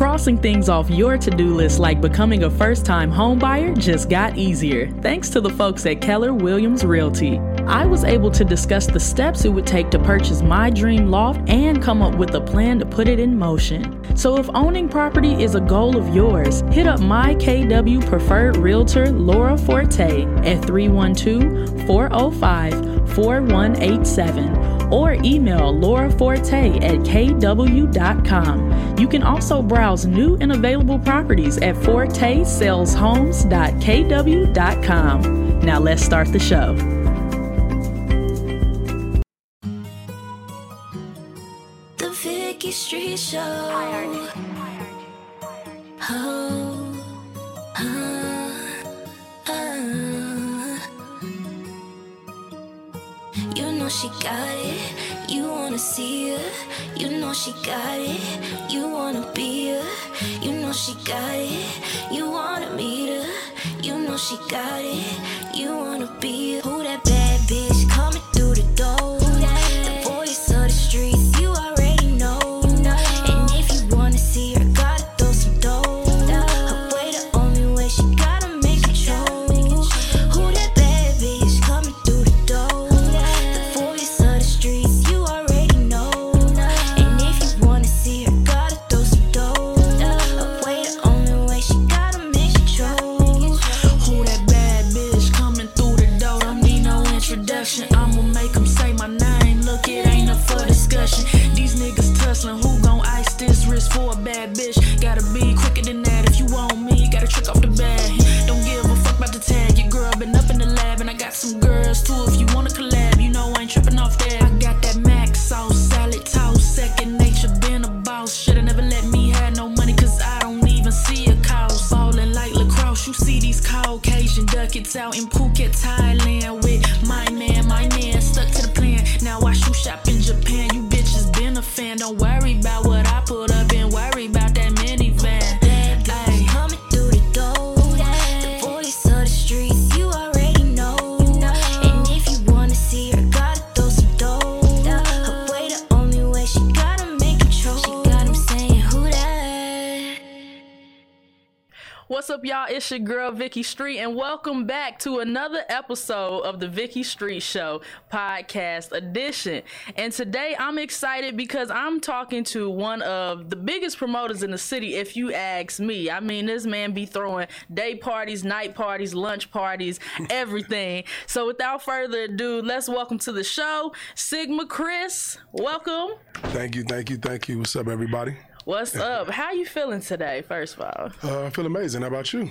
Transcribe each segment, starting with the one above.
Crossing things off your to do list, like becoming a first time homebuyer, just got easier thanks to the folks at Keller Williams Realty. I was able to discuss the steps it would take to purchase my dream loft and come up with a plan to put it in motion. So, if owning property is a goal of yours, hit up my KW preferred realtor, Laura Forte, at 312 405 4187 or email Laura Forte at kw.com. You can also browse new and available properties at fortesaleshomes.kw.com. Now, let's start the show. The Vicki Street Show. Oh, she got it. You wanna see her. You know she got it. You wanna be her. You know she got it. You wanna meet her. You know she got it. You wanna be her. Who that bad bitch tussling. Who It's your girl Vicki Street, and welcome back to another episode of the Vicki Street Show podcast edition. And today I'm excited because I'm talking to one of the biggest promoters in the city, if you ask me. I mean, this man be throwing day parties, night parties, lunch parties, everything. so without further ado, let's welcome to the show Sigma Chris. Welcome. Thank you, thank you, thank you. What's up, everybody? What's up? How you feeling today? First of all. Uh, I feel amazing. How about you?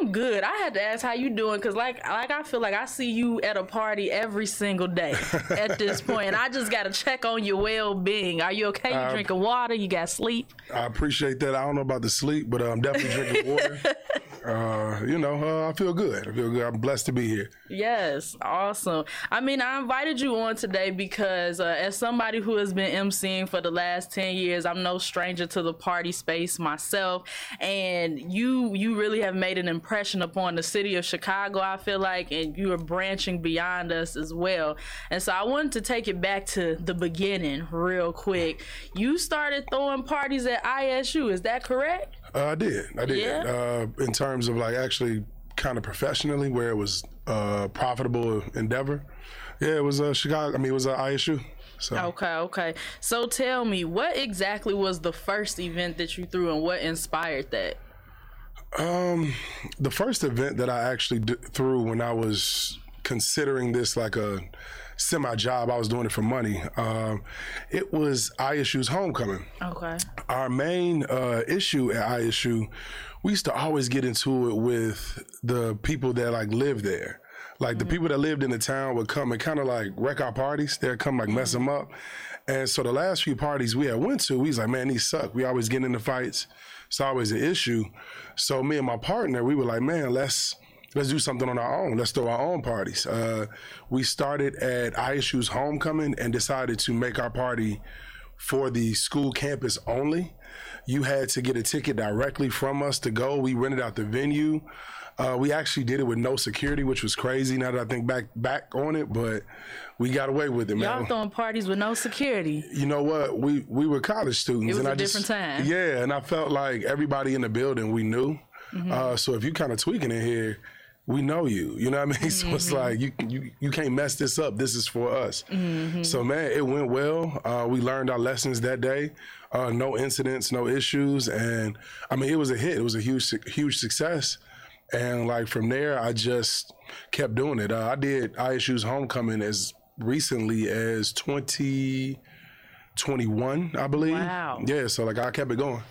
I'm good. I had to ask how you doing because, like, like I feel like I see you at a party every single day at this point, and I just got to check on your well-being. Are you okay? You Uh, drinking water? You got sleep? I appreciate that. I don't know about the sleep, but I'm definitely drinking water. uh, you know, uh, I feel good. I feel good. I'm blessed to be here. Yes, awesome. I mean, I invited you on today because, uh, as somebody who has been emceeing for the last ten years, I'm no stranger to the party space myself, and you you really have made an impression upon the city of Chicago. I feel like, and you are branching beyond us as well. And so, I wanted to take it back to the beginning, real quick. You started throwing parties at ISU. Is that correct? Uh, I did. I did. Yeah? Uh, in terms of like actually kind of professionally, where it was a profitable endeavor. Yeah, it was uh, Chicago. I mean, it was uh, ISU. So Okay, okay. So tell me, what exactly was the first event that you threw and what inspired that? Um, the first event that I actually d- threw when I was considering this like a semi job, I was doing it for money. Um, it was ISU's homecoming. Okay. Our main uh, issue at ISU, we used to always get into it with the people that like live there. Like the people that lived in the town would come and kind of like wreck our parties. They'd come like mess them up. And so the last few parties we had went to, we was like, man, these suck. We always get into fights. It's always an issue. So me and my partner, we were like, man, let's let's do something on our own. Let's throw our own parties. Uh, we started at ISU's homecoming and decided to make our party for the school campus only. You had to get a ticket directly from us to go. We rented out the venue. Uh, we actually did it with no security, which was crazy. Now that I think back back on it, but we got away with it, man. Y'all throwing parties with no security. you know what? We we were college students, It was and a I different just, time. Yeah, and I felt like everybody in the building we knew. Mm-hmm. Uh, so if you kind of tweaking in here, we know you. You know what I mean? So it's Mm-hmm. like you you you can't mess this up. This is for us. Mm-hmm. So man, it went well. Uh, we learned our lessons that day. Uh, no incidents, no issues, and I mean it was a hit. It was a huge huge success. And like from there, I just kept doing it. Uh, I did ISU's homecoming as recently as 2021, I believe. Wow. Yeah, so like I kept it going.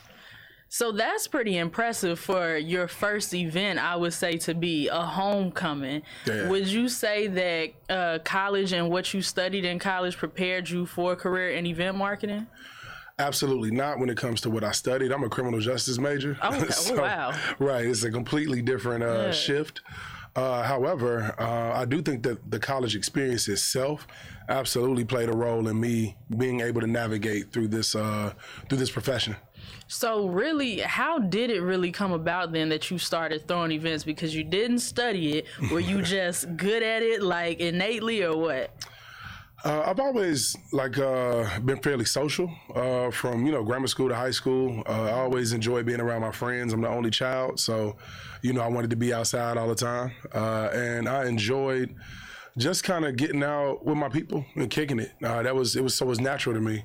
So that's pretty impressive for your first event, I would say, to be a homecoming. Yeah. Would you say that uh, college and what you studied in college prepared you for a career in event marketing? Absolutely not when it comes to what I studied. I'm a criminal justice major. Oh. Oh, wow. Right. It's a completely different uh, shift. Uh, however, uh, I do think that the college experience itself absolutely played a role in me being able to navigate through this uh, through this profession. So really, how did it really come about then that you started throwing events? Because you didn't study it. Were you just good at it, like innately, or what? Uh, I've always like uh, been fairly social uh, from you know grammar school to high school. Uh, I always enjoy being around my friends. I'm the only child, so you know I wanted to be outside all the time, uh, and I enjoyed just kind of getting out with my people and kicking it. Uh, that was it was so it was natural to me.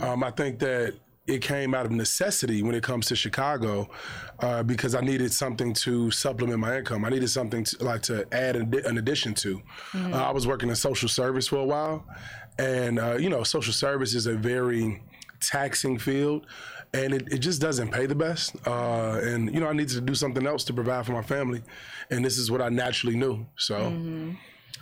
Um, I think that it came out of necessity when it comes to Chicago uh, because I needed something to supplement my income. I needed something to, like to add an, an addition to. Uh, I was working in social service for a while, and uh, you know, social service is a very taxing field. And it, it just doesn't pay the best. Uh, and, you know, I needed to do something else to provide for my family. And this is what I naturally knew. So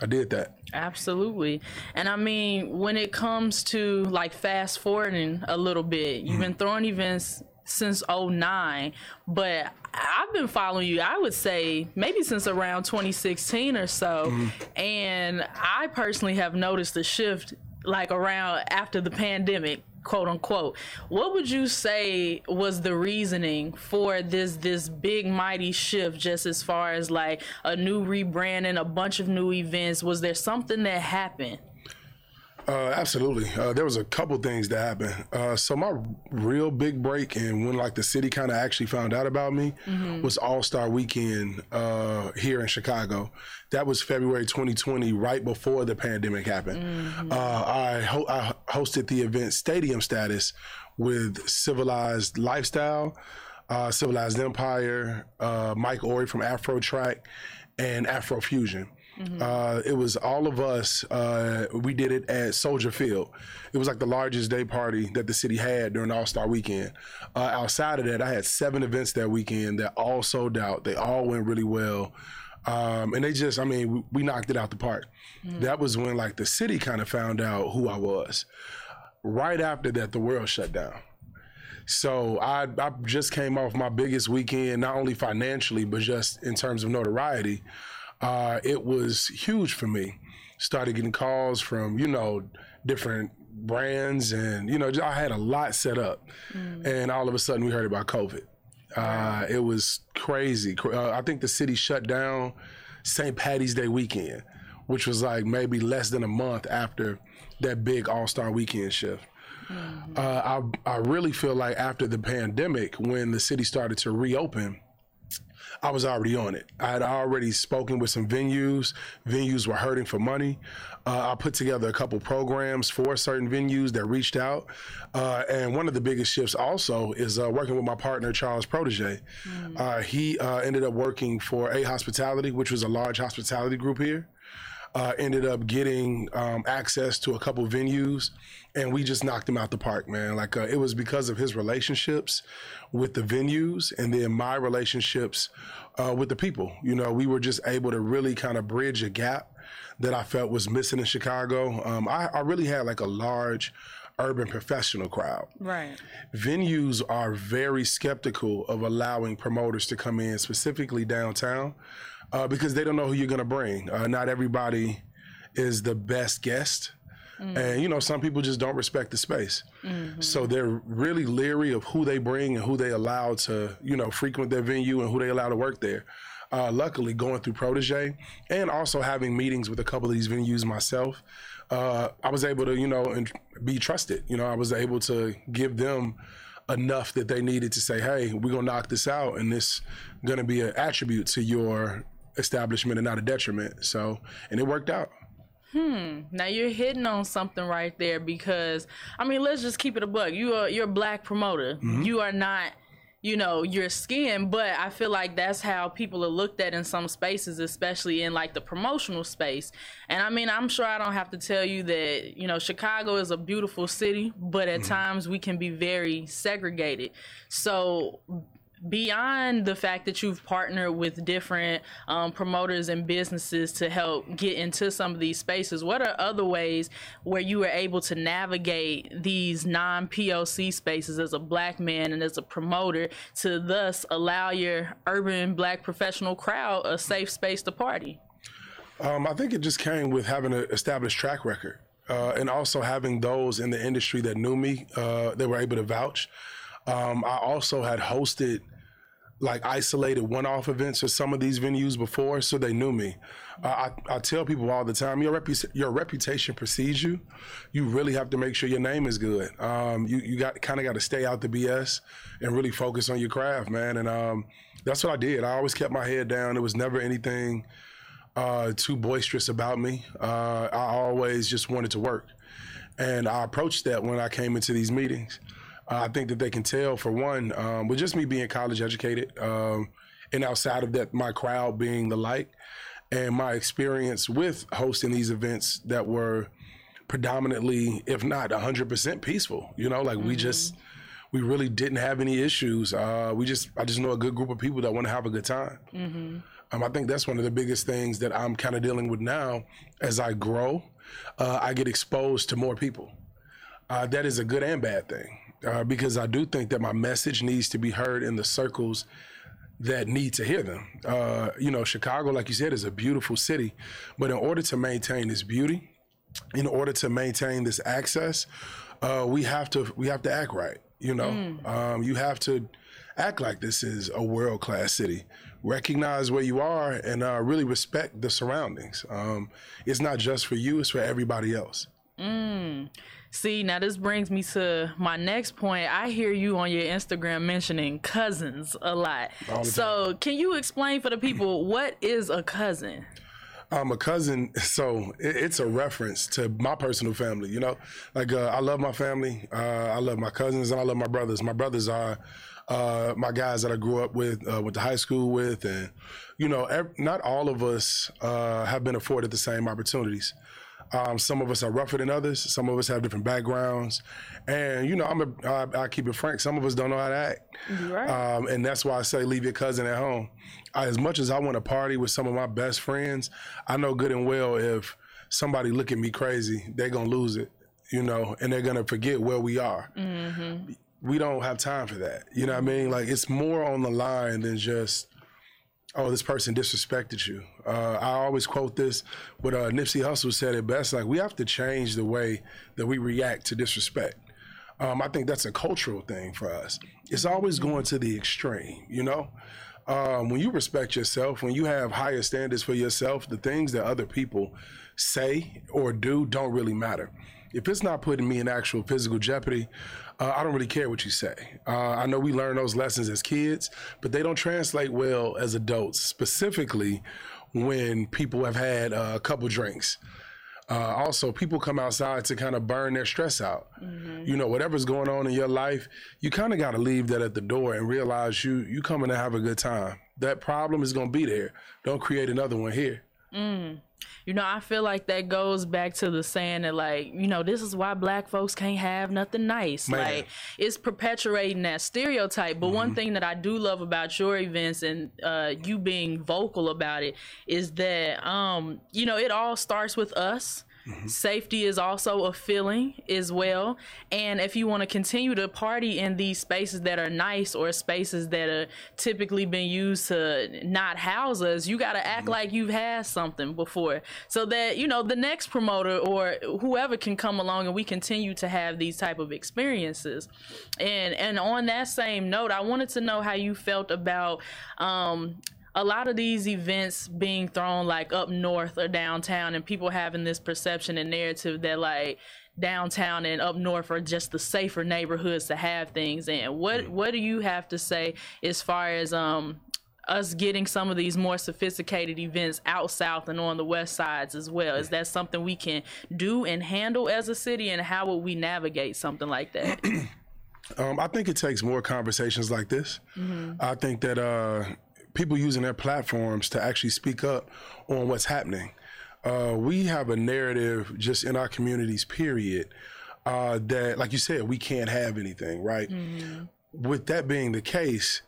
I did that. Absolutely. And I mean, when it comes to like fast forwarding a little bit, you've been mm-hmm. throwing events since 09, but I've been following you, I would say maybe since around 2016 or so. Mm-hmm. And I personally have noticed a shift like around after the pandemic quote unquote what would you say was the reasoning for this this big mighty shift just as far as like a new rebranding a bunch of new events? Was there something that happened Uh, absolutely. Uh, there was a couple things that happened. Uh, so my real big break, and when like the city kind of actually found out about me, was All Star Weekend uh, here in Chicago. That was February 2020, right before the pandemic happened. Uh, I, ho- I hosted the event Stadium Status with Civilized Lifestyle, uh, Civilized Empire, uh, Mike Ori from Afro Track, and Afro Fusion. Uh, it was all of us. Uh, we did it at Soldier Field. It was like the largest day party that the city had during All Star Weekend. Uh, outside of that, I had seven events that weekend that all sold out. They all went really well. Um, and they just, I mean, we, we knocked it out the park. That was when like the city kind of found out who I was. Right after that, the world shut down. So I, I just came off my biggest weekend, not only financially, but just in terms of notoriety. Uh, it was huge for me. Started getting calls from, you know, different brands and, you know, I had a lot set up. And all of a sudden we heard about COVID. Uh, it was crazy. Uh, I think the city shut down St. Patty's Day weekend, which was like maybe less than a month after that big All Star weekend shift. Uh, I I really feel like after the pandemic, when the city started to reopen, I was already on it. I had already spoken with some venues. Venues were hurting for money. Uh, I put together a couple programs for certain venues that reached out. Uh, and one of the biggest shifts also is uh, working with my partner, Charles Protege. Uh, he uh, ended up working for A Hospitality, which was a large hospitality group here uh, ended up getting um, access to a couple venues, and we just knocked him out the park, man. Like uh, it was because of his relationships with the venues, and then my relationships uh, with the people. You know, we were just able to really kind of bridge a gap that I felt was missing in Chicago. Um, I, I really had like a large urban professional crowd right venues are very skeptical of allowing promoters to come in, specifically downtown, uh, because they don't know who you're going to bring. Uh, not everybody is the best guest. And, you know, some people just don't respect the space. So they're really leery of who they bring and who they allow to, you know, frequent their venue and who they allow to work there. uh, luckily going through Protege and also having meetings with a couple of these venues myself, uh, I was able to, you know, and be trusted. You know, I was able to give them enough that they needed to say, hey, we're going to knock this out and this going to be an attribute to your establishment and not a detriment. So, and it worked out. Hmm. Now you're hitting on something right there because I mean, let's just keep it a bug. You are you're a black promoter. You are not, you know, your skin, but I feel like that's how people are looked at in some spaces, especially in like the promotional space. And I mean, I'm sure I don't have to tell you that, you know, Chicago is a beautiful city, but at times we can be very segregated. So beyond the fact that you've partnered with different um, promoters and businesses to help get into some of these spaces, what are other ways where you were able to navigate these non POC spaces as a black man and as a promoter to thus allow your urban black professional crowd a safe space to party? Um, I think it just came with having an established track record. Uh, and also having those in the industry that knew me, uh, they were able to vouch. Um, I also had hosted like isolated one-off events at some of these venues before, so they knew me. Uh, I, I tell people all the time, your repu- your reputation precedes you. You really have to make sure your name is good. Um, you you got kind of got to stay out the BS and really focus on your craft, man. And um, that's what I did. I always kept my head down. There was never anything uh, too boisterous about me. Uh, I always just wanted to work. And I approached that when I came into these meetings. Uh, I think that they can tell, for one, um, with just me being college educated um, and outside of that, my crowd being the like, and my experience with hosting these events that were predominantly, if not 100% peaceful. You know, like we just, we really didn't have any issues. Uh, we just, I just know a good group of people that want to have a good time. Um, I think that's one of the biggest things that I'm kind of dealing with now as I grow. Uh, I get exposed to more people. Uh, that is a good and bad thing uh, because I do think that my message needs to be heard in the circles that need to hear them. Uh, you know, Chicago, like you said, is a beautiful city, but in order to maintain this beauty, in order to maintain this access, uh, we have to we have to act right. You know, um, you have to act like this is a world class city. Recognize where you are and uh, really respect the surroundings. Um, it's not just for you; it's for everybody else. See, now this brings me to my next point. I hear you on your Instagram mentioning cousins a lot. The So, can you explain for the people what is a cousin? um, a cousin, so it's a reference to my personal family. You know, like uh, I love my family. Uh, I love my cousins and I love my brothers. My brothers are uh, my guys that I grew up with, uh, went to high school with, and you know, ev- not all of us uh, have been afforded the same opportunities. Um, some of us are rougher than others. Some of us have different backgrounds, and you know, I'm a, I, I keep it frank. Some of us don't know how to act, Right. um, and that's why I say leave your cousin at home. I, as much as I want to party with some of my best friends, I know good and well if somebody look at me crazy, they're gonna lose it, you know, and they're gonna forget where we are. We don't have time for that. You know what I mean? Like it's more on the line than just oh, this person disrespected you. Uh, I always quote this, but uh, Nipsey Hussle said it best. Like we have to change the way that we react to disrespect. Um, I think that's a cultural thing for us. It's always going to the extreme, you know. Um, when you respect yourself, when you have higher standards for yourself, the things that other people say or do don't really matter. If it's not putting me in actual physical jeopardy, uh, I don't really care what you say. Uh, I know we learn those lessons as kids, but they don't translate well as adults, specifically when people have had uh, a couple drinks. Uh, also, people come outside to kind of burn their stress out. You know, whatever's going on in your life, you kind of got to leave that at the door and realize you you coming to have a good time. That problem is going to be there. Don't create another one here. You know, I feel like that goes back to the saying that, like, you know, this is why black folks can't have nothing nice. Man. Like, it's perpetuating that stereotype. But one thing that I do love about your events and uh, you being vocal about it is that, um, you know, it all starts with us. Safety is also a feeling as well. And if you want to continue to party in these spaces that are nice or spaces that are typically been used to not house us, you got to act like you've had something before so that, you know, the next promoter or whoever can come along and we continue to have these type of experiences. And, and on that same note, I wanted to know how you felt about, um, a lot of these events being thrown like up north or downtown, and people having this perception and narrative that like downtown and up north are just the safer neighborhoods to have things in. What what do you have to say as far as um us getting some of these more sophisticated events out south and on the west sides as well? Is that something we can do and handle as a city, and how would we navigate something like that? Um, I think it takes more conversations like this. I think that uh, people using their platforms to actually speak up on what's happening. Uh, we have a narrative just in our communities, period, uh, that, like you said, we can't have anything, right? With that being the case,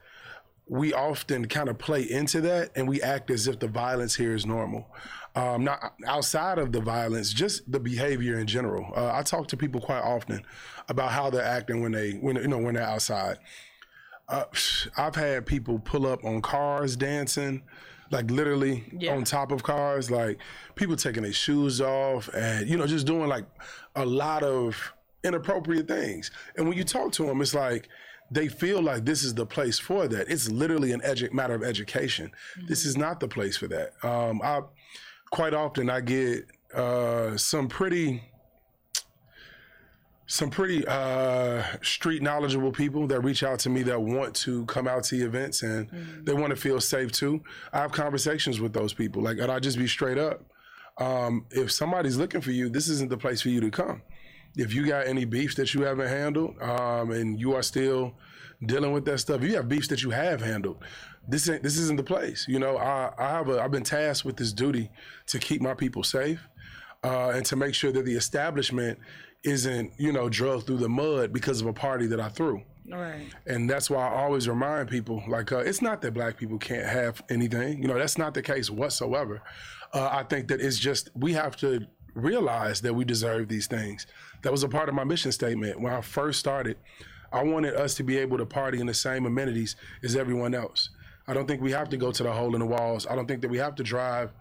we often kind of play into that and we act as if the violence here is normal. Um, not outside of the violence, just the behavior in general. Uh, I talk to people quite often about how they're acting when they, when you know, when they're outside. Uh, I've had people pull up on cars dancing, like literally Yeah. on top of cars, like people taking their shoes off and, you know, just doing like a lot of inappropriate things. And when you talk to them, it's like they feel like this is the place for that. It's literally an edu- matter of education. This is not the place for that. Um, I quite often I get uh, some pretty some pretty uh, street knowledgeable people that reach out to me that want to come out to events and they want to feel safe too. I have conversations with those people. Like, and I just be straight up. Um, if somebody's looking for you, this isn't the place for you to come. If you got any beefs that you haven't handled um, and you are still dealing with that stuff, if you have beefs that you have handled, this ain't this isn't the place. You know, I, I have a I've been tasked with this duty to keep my people safe uh, and to make sure that the establishment isn't you know drugged through the mud because of a party that I threw. right. And that's why I always remind people like, uh, it's not that black people can't have anything. You know, that's not the case whatsoever. Uh, I think that it's just, we have to realize that we deserve these things. That was a part of my mission statement. When I first started, I wanted us to be able to party in the same amenities as everyone else. I don't think we have to go to the hole in the walls. I don't think that we have to drive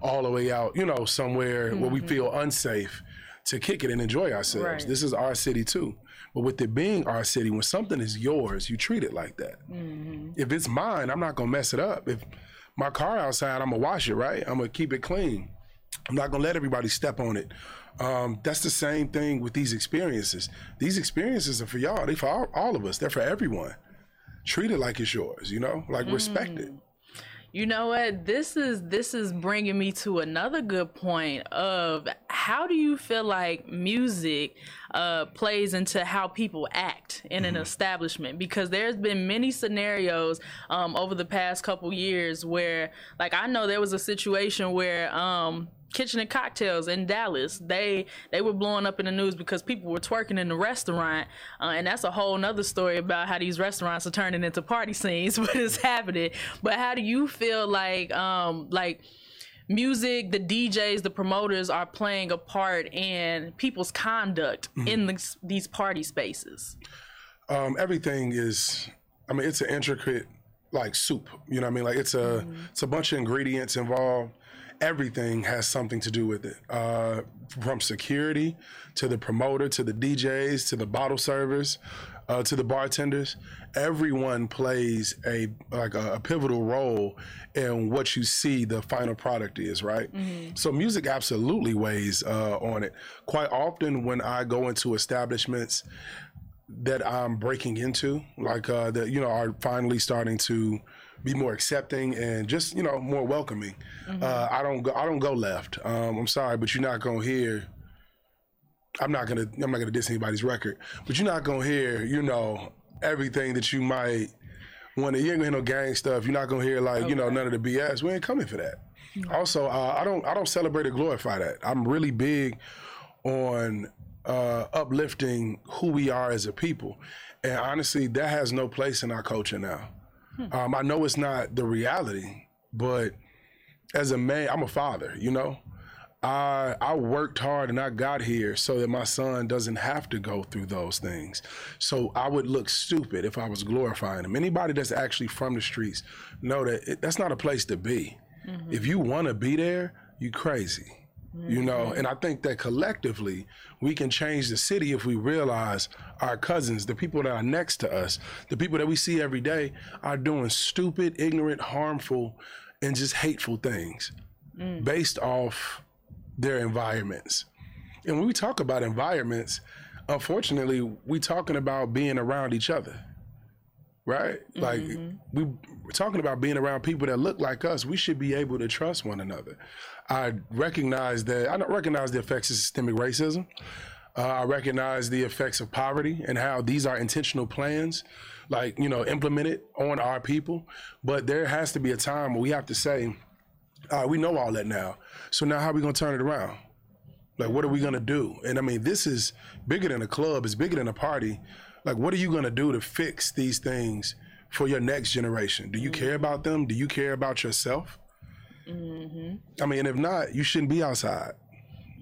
all the way out, you know, somewhere where we feel unsafe to kick it and enjoy ourselves. Right. This is our city too. But with it being our city, when something is yours, you treat it like that. If it's mine, I'm not gonna mess it up. If my car outside, I'm gonna wash it, right? I'm gonna keep it clean. I'm not gonna let everybody step on it. Um, that's the same thing with these experiences. These experiences are for y'all. They for all, all of us. They're for everyone. Treat it like it's yours. You know, like respect it. You know what? This is this is bringing me to another good point of how do you feel like music uh, plays into how people act in an establishment? Because there's been many scenarios um, over the past couple years where, like, I know there was a situation where. Um, Kitchen and Cocktails in Dallas. They they were blowing up in the news because people were twerking in the restaurant, uh, and that's a whole nother story about how these restaurants are turning into party scenes. But it's happening. But how do you feel like um like music, the DJs, the promoters are playing a part in people's conduct in this, these party spaces? um, everything is i mean it's an intricate like soup you know what i mean like it's a it's a bunch of ingredients involved everything has something to do with it. Uh, from security to the promoter to the djs to the bottle servers uh, to the bartenders everyone plays a like a, a pivotal role in what you see the final product is right? So music absolutely weighs uh, on it. Quite often when i go into establishments that I'm breaking into, like uh, that you know are finally starting to be more accepting and just you know more welcoming. Uh, I don't go, I don't go left. Um, I'm sorry, but you're not gonna hear. I'm not gonna I'm not gonna diss anybody's record, but you're not gonna hear you know everything that you might want to. You ain't gonna hear no gang stuff. You're not gonna hear like you know none of the BS. We ain't coming for that. Also, uh, I don't I don't celebrate or glorify that. I'm really big on uh, uplifting who we are as a people. And honestly, that has no place in our culture now. Um, I know it's not the reality, but as a man, I'm a father, you know? I I worked hard and I got here so that my son doesn't have to go through those things. So I would look stupid if I was glorifying him. Anybody that's actually from the streets know that it, that's not a place to be. If you want to be there, you crazy. You mm-hmm. know, and I think that collectively we can change the city if we realize our cousins, the people that are next to us, the people that we see every day are doing stupid, ignorant, harmful, and just hateful things mm. based off their environments. And when we talk about environments, unfortunately, we talking about being around each other. Right? Like we we're talking about being around people that look like us. We should be able to trust one another. I recognize that I don't recognize the effects of systemic racism. Uh, I recognize the effects of poverty and how these are intentional plans, like you know, implemented on our people. But there has to be a time where we have to say, all right, we know all that now. So now how are we gonna turn it around? Like, what are we gonna do? And I mean, this is bigger than a club. It's bigger than a party. Like, what are you gonna do to fix these things for your next generation? Do you care mm-hmm. about them? Do you care about yourself? Mm-hmm. I mean, if not, you shouldn't be outside.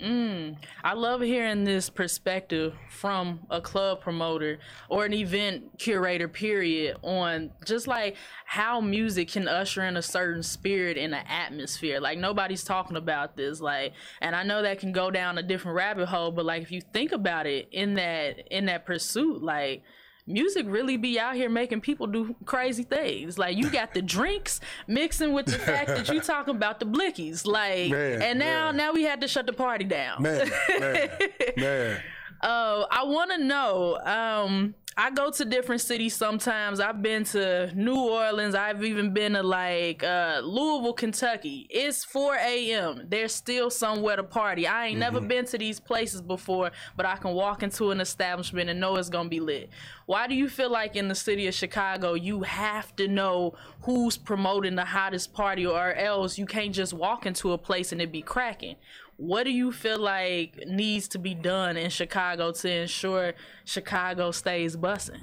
Mm. I love hearing this perspective from a club promoter or an event curator, period, on just like how music can usher in a certain spirit in an atmosphere. Like nobody's talking about this. Like, and I know that can go down a different rabbit hole, but like if you think about it in that in that pursuit, like music really be out here making people do crazy things. Like you got the drinks mixing with the fact that you talking about the blickies. Like Man, and now man. now we had to shut the party down. Man, man, man. Uh, I want to know. Um, I go to different cities sometimes. I've been to New Orleans. I've even been to like uh, Louisville, Kentucky. It's 4 a.m. There's still somewhere to party. I ain't never been to these places before, but I can walk into an establishment and know it's gonna be lit. Why do you feel like in the city of Chicago you have to know who's promoting the hottest party, or else you can't just walk into a place and it be cracking? What do you feel like needs to be done in Chicago to ensure Chicago stays bussing?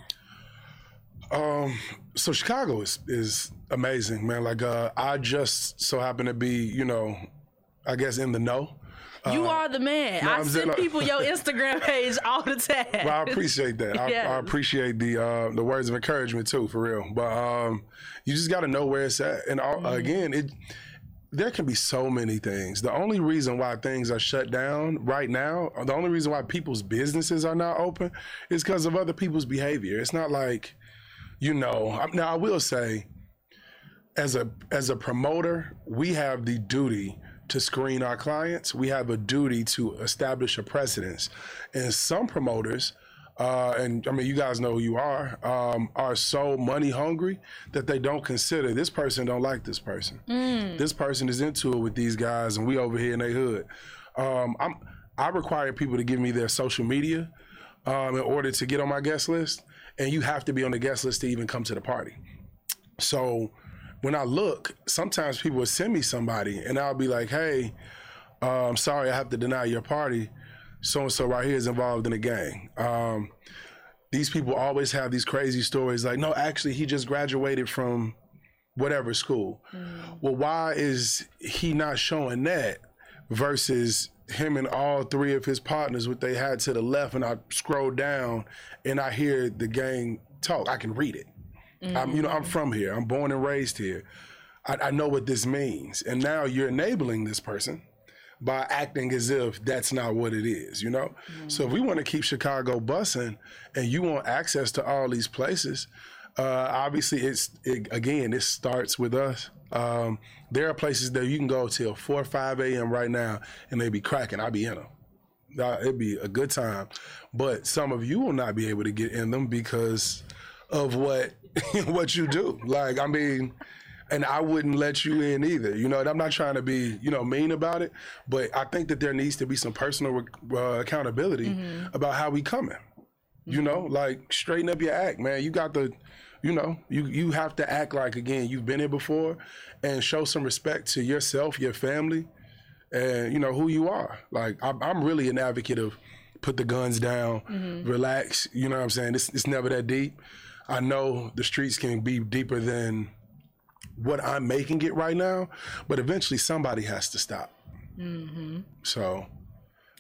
Um, so Chicago is is amazing, man. Like, uh, I just so happen to be, you know, I guess in the know. You are the man. no, I I'm send like- people your Instagram page all the time. Well, I appreciate that. I, I appreciate the uh, the words of encouragement too, for real. But um, you just got to know where it's at. And all, again, it there can be so many things. The only reason why things are shut down right now, the only reason why people's businesses are not open, is because of other people's behavior. It's not like, you know. Now I will say, as a as a promoter, we have the duty to screen our clients. We have a duty to establish a precedence. And some promoters, uh, and I mean, you guys know who you are, um, are so money hungry that they don't consider this person don't like this person. This person is into it with these guys, and we over here in their hood. Um, I'm I require people to give me their social media um, in order to get on my guest list, and you have to be on the guest list to even come to the party. So when I look, sometimes people will send me somebody, and I'll be like, "Hey, I'm sorry, I have to deny your party. So and so right here is involved in a gang." Um, these people always have these crazy stories, like, "No, actually, he just graduated from whatever school." Well, why is he not showing that versus him and all three of his partners, what they had to the left, and I scroll down and I hear the gang talk. I can read it. I'm, you know, I'm from here. I'm born and raised here. I, I know what this means. And now you're enabling this person by acting as if that's not what it is, you know? So if we want to keep Chicago bussing and you want access to all these places, uh, obviously it's, it, again, it starts with us. Um, there are places that you can go till 4 or 5 a.m. right now and they be cracking. I'll be in them. It'd be a good time. But some of you will not be able to get in them because of what what you do. Like, I mean, and I wouldn't let you in either. You know, and I'm not trying to be, you know, mean about it, but I think that there needs to be some personal uh, accountability mm-hmm. about how we coming. You know, mm-hmm. like straighten up your act, man. You got the, you know, you you have to act like again you've been here before, and show some respect to yourself, your family, and you know who you are. Like I'm, I'm really an advocate of put the guns down, mm-hmm. relax. You know what I'm saying? It's it's never that deep. I know the streets can be deeper than what I'm making it right now, but eventually somebody has to stop. Mm-hmm. So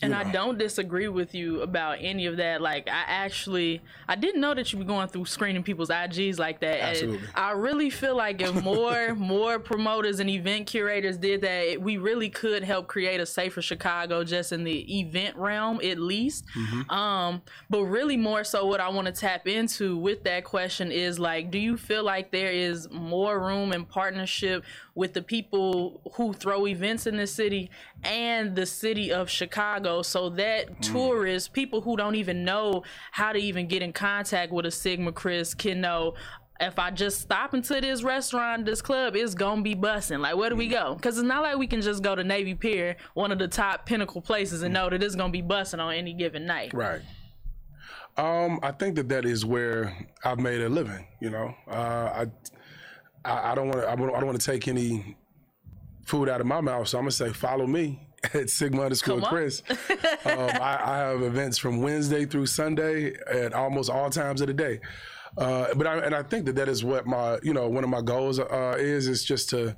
And I don't disagree with you about any of that. Like, I actually, I didn't know that you were going through screening people's IGs like that. And Absolutely. I really feel like if more, more promoters and event curators did that, it- we really could help create a safer Chicago just in the event realm, at least. Mm-hmm. Um, but really, more so, what I want to tap into with that question is like, do you feel like there is more room and partnership with the people who throw events in the city and the city of Chicago so that tourists, people who don't even know how to even get in contact with a Sigma Chris, can know. If I just stop into this restaurant, this club, it's gonna be bussing. Like, where do we go? Because it's not like we can just go to Navy Pier, one of the top pinnacle places, and know that it's gonna be bussing on any given night. Right. Um, I think that that is where I've made a living. You know, uh, I, I I don't want to I don't want to take any food out of my mouth, so I'm gonna say follow me at Sigma underscore. Chris. um, I, I have events from Wednesday through Sunday at almost all times of the day. Uh, but I, and I think that that is what my you know one of my goals uh, is is just to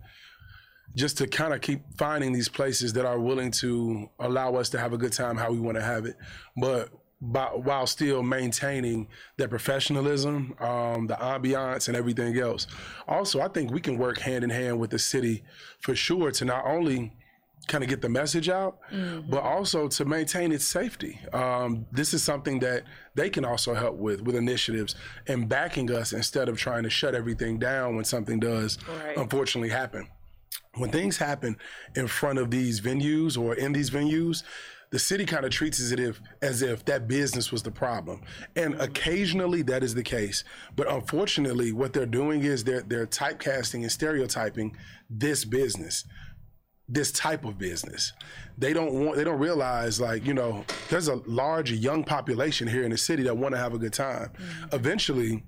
just to kind of keep finding these places that are willing to allow us to have a good time how we want to have it, but by, while still maintaining that professionalism, um, the ambiance, and everything else. Also, I think we can work hand in hand with the city for sure to not only kind of get the message out, but also to maintain its safety. Um, this is something that they can also help with, with initiatives and backing us instead of trying to shut everything down when something does Right. unfortunately happen when things happen in front of these venues or in these venues, the city kind of treats it as if as if that business was the problem. And occasionally that is the case. But unfortunately, what they're doing is they're they're typecasting and stereotyping this business this type of business. They don't want they don't realize like, you know, there's a large young population here in the city that want to have a good time. Eventually,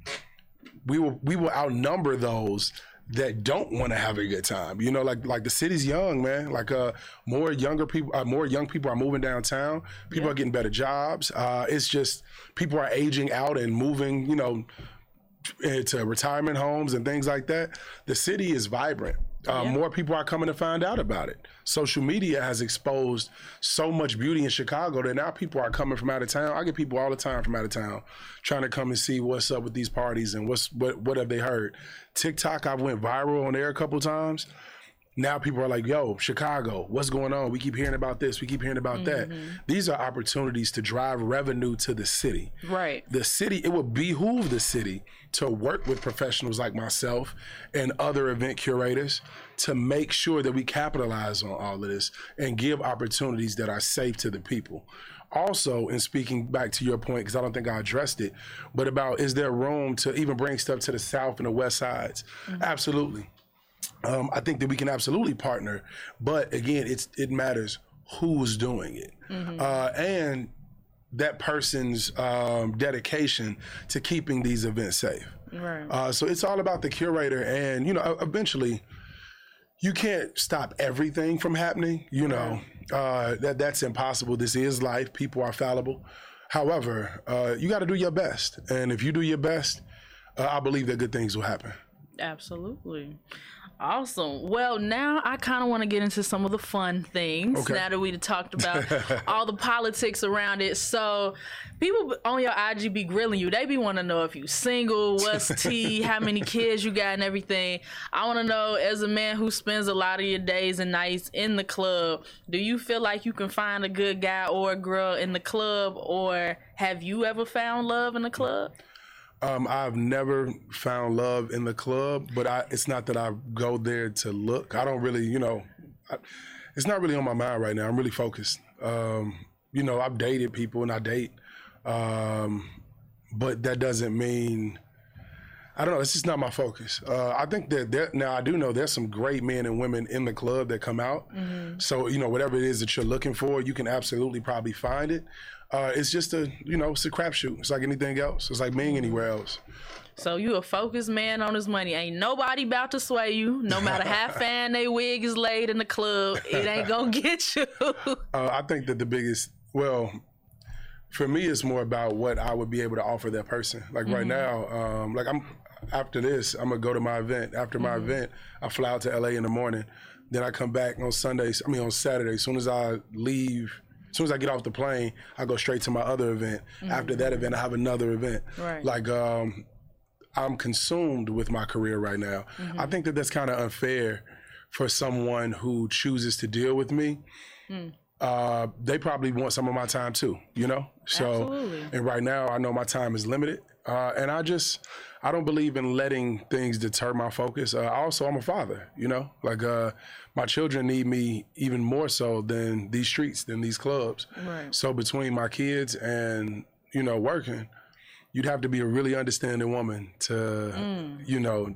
we will we will outnumber those that don't want to have a good time. You know, like like the city's young, man. Like uh more younger people uh, more young people are moving downtown. People are getting better jobs. Uh it's just people are aging out and moving, you know, into retirement homes and things like that. The city is vibrant. Uh, More people are coming to find out about it. Social media has exposed so much beauty in Chicago that now people are coming from out of town. I get people all the time from out of town trying to come and see what's up with these parties and what's what what have they heard. TikTok, I went viral on there a couple times now people are like, yo, Chicago, what's going on? We keep hearing about this, we keep hearing about that. Mm-hmm. These are opportunities to drive revenue to the city. Right. The city, it would behoove the city to work with professionals like myself and other event curators to make sure that we capitalize on all of this and give opportunities that are safe to the people. Also, in speaking back to your point, because I don't think I addressed it, but about is there room to even bring stuff to the south and the west sides? Mm-hmm. Absolutely um, I think that we can absolutely partner, but again, it's it matters who's doing it, uh, and that person's um, dedication to keeping these events safe. Right. Uh, so it's all about the curator, and you know, eventually, you can't stop everything from happening. You know, uh, that that's impossible. This is life. People are fallible. However, uh, you got to do your best, and if you do your best, uh, I believe that good things will happen. Absolutely. Awesome. Well, now I kind of want to get into some of the fun things Okay. now that we talked about all the politics around it. So, people on your IG be grilling you. They be want to know if you single, what's tea, how many kids you got, and everything. I want to know, as a man who spends a lot of your days and nights in the club, do you feel like you can find a good guy or a girl in the club, or have you ever found love in the club? Um, I've never found love in the club, but I, it's not that I go there to look. I don't really, you know, I, it's not really on my mind right now. I'm really focused. Um, you know, I've dated people and I date, um, but that doesn't mean. I don't know. It's just not my focus. Uh, I think that there, now I do know there's some great men and women in the club that come out. So you know, whatever it is that you're looking for, you can absolutely probably find it. Uh, it's just a you know, it's a crapshoot. It's like anything else. It's like being anywhere else. So you a focused man on his money. Ain't nobody about to sway you. No matter how fan they wig is laid in the club, it ain't gonna get you. Uh, I think that the biggest, well, for me, it's more about what I would be able to offer that person. Like right now, um, like I'm after this, I'm gonna go to my event. After my event, I fly out to LA in the morning. Then I come back on Sundays. I mean on Saturday. As soon as I leave, As soon as I get off the plane, I go straight to my other event. After that event, I have another event. Right. Like um, I'm consumed with my career right now. I think that that's kind of unfair for someone who chooses to deal with me. Uh, they probably want some of my time too, you know. So, Absolutely. and right now, I know my time is limited, uh, and I just I don't believe in letting things deter my focus. Uh, also, I'm a father, you know. Like uh, my children need me even more so than these streets, than these clubs. Right. So between my kids and you know working, you'd have to be a really understanding woman to Mm. you know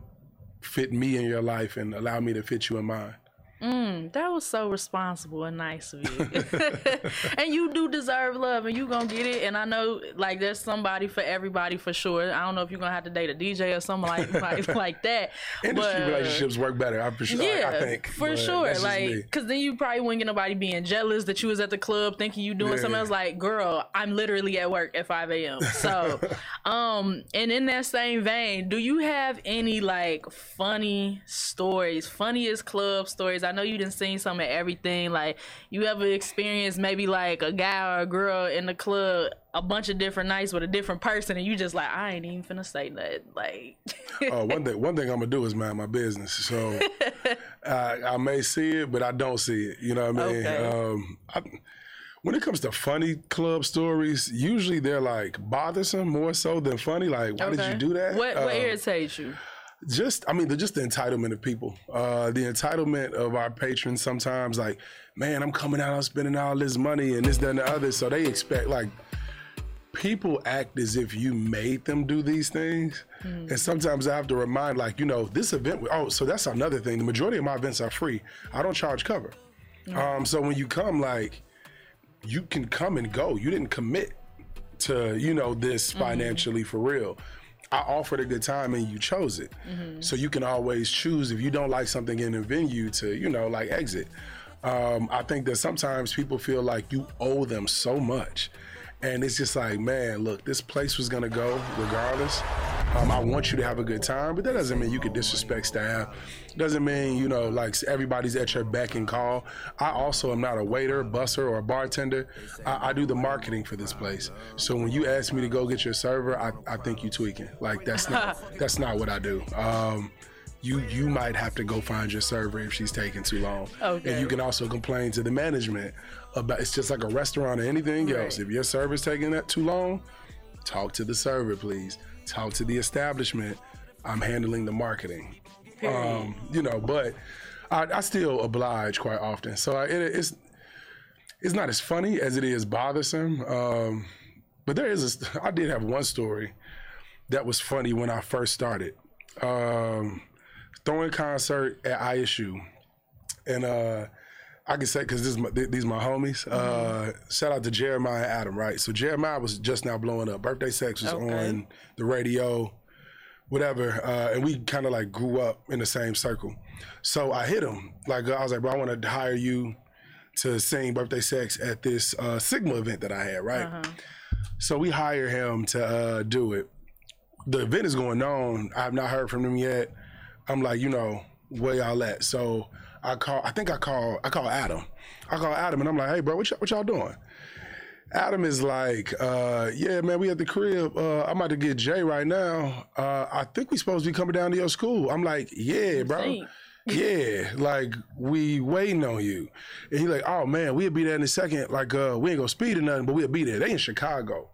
fit me in your life and allow me to fit you in mine. Mm, that was so responsible and nice of you. and you do deserve love, and you gonna get it. And I know, like, there's somebody for everybody for sure. I don't know if you're gonna have to date a DJ or something like like, like that. Industry but- relationships work better. I, for sure, Yeah, I think for but sure. Like, me. cause then you probably wouldn't get nobody being jealous that you was at the club thinking you doing something Yeah. else. Like, girl, I'm literally at work at 5 a.m. So, um, and in that same vein, do you have any like funny stories, funniest club stories? I know you didn't seen some of everything. Like, you ever experienced maybe like a guy or a girl in the club a bunch of different nights with a different person, and you just like, I ain't even finna say that. Like, uh, one thing one thing I'm gonna do is mind my business. So I, I may see it, but I don't see it. You know what I mean? Okay. Um, I, when it comes to funny club stories, usually they're like bothersome more so than funny. Like, why did you do that? What what Uh, irritates you? Just I mean the just the entitlement of people. Uh the entitlement of our patrons sometimes like, man, I'm coming out, I'm spending all this money and this, that, and the other. So they expect like people act as if you made them do these things. And sometimes I have to remind, like, you know, this event, oh, so that's another thing. The majority of my events are free. I don't charge cover. Um, so when you come, like, you can come and go. You didn't commit to, you know, this financially for real. I offered a good time and you chose it. So you can always choose if you don't like something in a venue to, you know, like exit. Um, I think that sometimes people feel like you owe them so much. And it's just like, man, look, this place was gonna go regardless. Um, I want you to have a good time, but that doesn't mean you can disrespect staff. Doesn't mean you know, like everybody's at your beck and call. I also am not a waiter, busser, or bartender. I, I do the marketing for this place. So when you ask me to go get your server, I, I think you're tweaking. Like that's not that's not what I do. Um, you you might have to go find your server if she's taking too long. Okay. And you can also complain to the management about it's just like a restaurant or anything else. If your server's taking that too long, talk to the server, please. Talk to the establishment. I'm handling the marketing. Um, you know, but I, I still oblige quite often. So I, it, it's it's not as funny as it is bothersome. Um, but there is a, I did have one story that was funny when I first started. Um, throwing concert at ISU, and uh, I can say because this is my, th- these my homies. Uh, shout out to Jeremih Adam, right? So Jeremih was just now blowing up. Birthday Sex was Okay. on the radio, whatever, uh, and we kind of like grew up in the same circle. So I hit him like I was like, bro, I want to hire you to sing Birthday Sex at this uh, Sigma event that I had, right? So we hire him to uh, do it. The event is going on. I have not heard from them yet. I'm like, you know, where y'all at? So I call. I think I call. I call Adam. I call Adam, and I'm like, hey, bro, what, y- what y'all doing? Adam is like, uh, yeah, man, we at the crib. Uh, I'm about to get Jay right now. Uh, I think we supposed to be coming down to your school. I'm like, yeah, bro. Yeah, like we waiting on you. And he like, oh man, we'll be there in a second. Like, uh, we ain't gonna speed or nothing, but we'll be there. They in Chicago.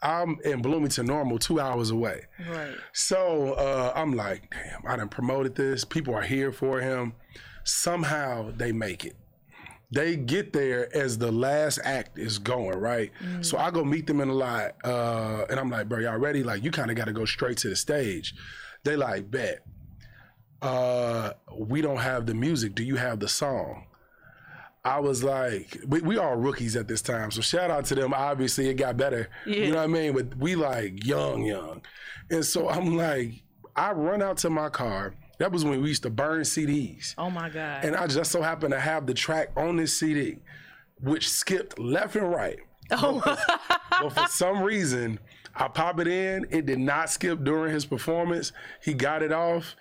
I'm in Bloomington Normal, two hours away. Right. So uh, I'm like, damn, I done promoted this. People are here for him. Somehow they make it. They get there as the last act is going, right? So I go meet them in the lot, uh, and I'm like, bro, y'all ready? Like, you kind of got to go straight to the stage. They like, bet. Uh, we don't have the music. Do you have the song? I was like, we, we all rookies at this time, so shout out to them. Obviously, it got better. Yeah. You know what I mean? But we like young, young, and so I'm like, I run out to my car. That was when we used to burn CDs, Oh my God. and I just so happened to have the track on this CD, which skipped left and right. oh, But for some reason, I pop it in. It did not skip during his performance. He got it off.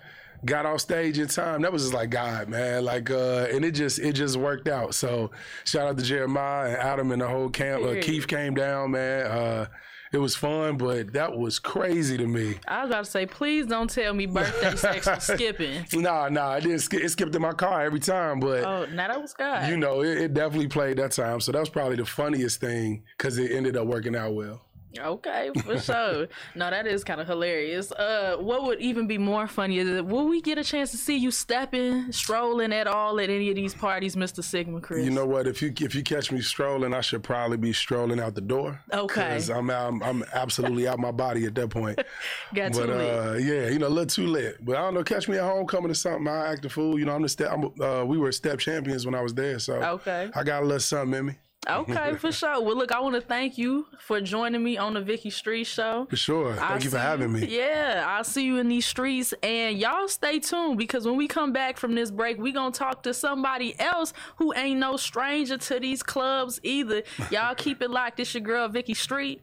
Got off stage in time. That was just like God, man. Like, uh, and it just it just worked out. So shout out to Jeremih and Adam and the whole camp. Uh, Keith came down, man. Uh, it was fun, but that was crazy to me. I was about to say, please don't tell me birthday sex was skipping. Nah, nah, it didn't. Skip, it skipped in my car every time, but Oh, now that was God. you know, it, it definitely played that time. So that was probably the funniest thing because it ended up working out well. Okay, for sure. no, that is kind of hilarious. Uh, what would even be more funny is that will we get a chance to see you stepping, strolling at all at any of these parties, Mister Sigma Chris? You know what? If you if you catch me strolling, I should probably be strolling out the door. Okay. Because I'm, I'm I'm absolutely out my body at that point. got too But lit. uh, yeah, you know, a little too lit. But I don't know. Catch me at homecoming or something. I act a fool. You know, I'm the step. I'm, uh, we were step champions when I was there, so Okay. I got a little something in me Okay, for sure. Well, look, I want to thank you for joining me on the Vicki Street Show. for sure. Thank I'll you for see having me. Yeah, I'll see you in these streets. And y'all stay tuned because when we come back from this break, we going to talk to somebody else who ain't no stranger to these clubs either. Y'all keep it locked. It's your girl, Vicki Street.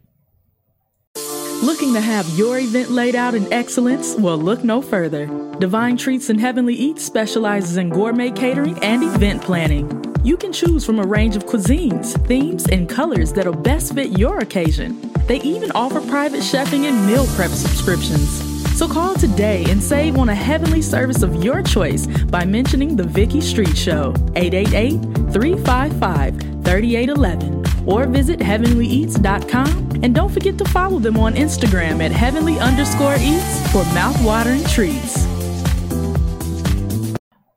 Looking to have your event laid out in excellence? Well, look no further. Divine Treats and Heavenly Eats specializes in gourmet catering and event planning. You can choose from a range of cuisines, themes, and colors that'll best fit your occasion. They even offer private chefing and meal prep subscriptions. So call today and save on a heavenly service of your choice by mentioning the Vicki Street Show, 888-355-3811, or visit heavenlyeats.com and don't forget to follow them on Instagram at heavenly underscore eats for mouthwatering treats.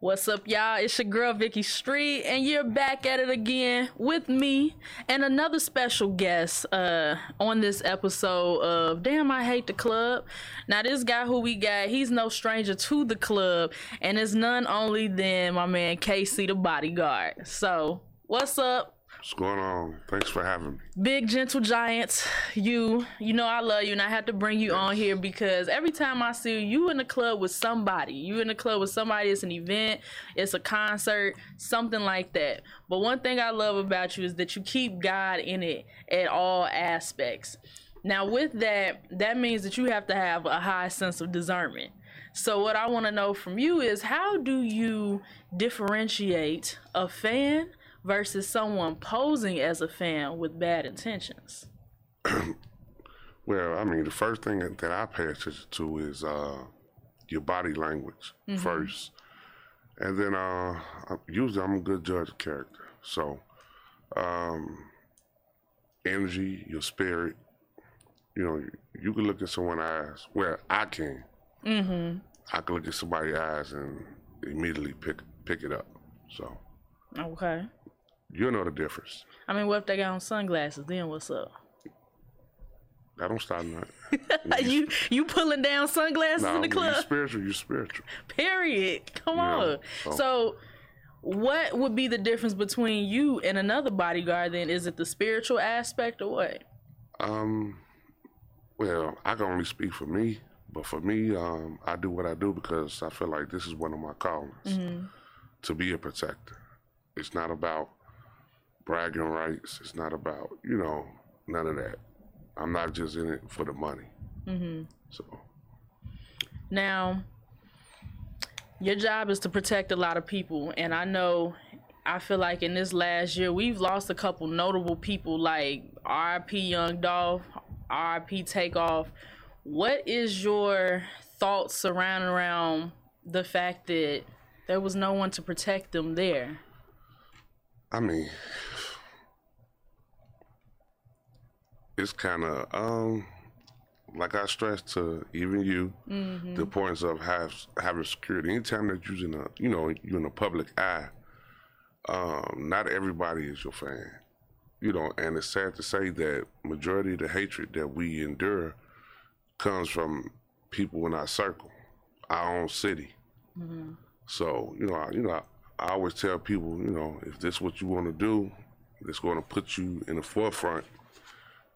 What's up, y'all? It's your girl Vicki Street, and you're back at it again with me and another special guest uh, on this episode of Damn I Hate the Club. Now, this guy who we got, he's no stranger to the club, and it's none only than my man KC, the bodyguard. So, what's up? What's going on? Thanks for having me. Big gentle giants, you you know I love you and I have to bring you on here because every time I see you, you in the club with somebody. You in the club with somebody, it's an event, it's a concert, something like that. But one thing I love about you is that you keep God in it at all aspects. Now with that, that means that you have to have a high sense of discernment. So what I want to know from you is how do you differentiate a fan versus someone posing as a fan with bad intentions? Well, I mean, the first thing that I pay attention to is uh, your body language first, and then uh, usually I'm a good judge of character. So, um, energy, your spirit. You know, you can look at someone's eyes. Well, I can. Mm-hmm. I can look at somebody's eyes and immediately pick pick it up. So Okay. You know the difference. I mean, what if they got on sunglasses? Then what's up? That don't stop nothing. you you pulling down sunglasses Nah, in the when you club? spiritual, you spiritual. Period. Come Yeah, on. so- So, what would be the difference between you and another bodyguard? Then is it the spiritual aspect or what? Um, well, I can only speak for me, but for me, um, I do what I do because I feel like this is one of my callings to be a protector. It's not about bragging rights. It's not about you know none of that. I'm not just in it for the money. Mm-hmm. So Now, your job is to protect a lot of people, and I know. I feel like in this last year we've lost a couple notable people like RP Young Dolph, RP Takeoff. What is your thoughts surrounding around the fact that there was no one to protect them there? I mean, it's kind of um, like I stressed to even you the importance of have, having security. Anytime that you're in a, you know, you're in a public eye, um, not everybody is your fan. You know, and it's sad to say that majority of the hatred that we endure comes from people in our circle, our own city. So you know, I, you know, I, I always tell people, you know, if this is what you want to do, it's going to put you in the forefront,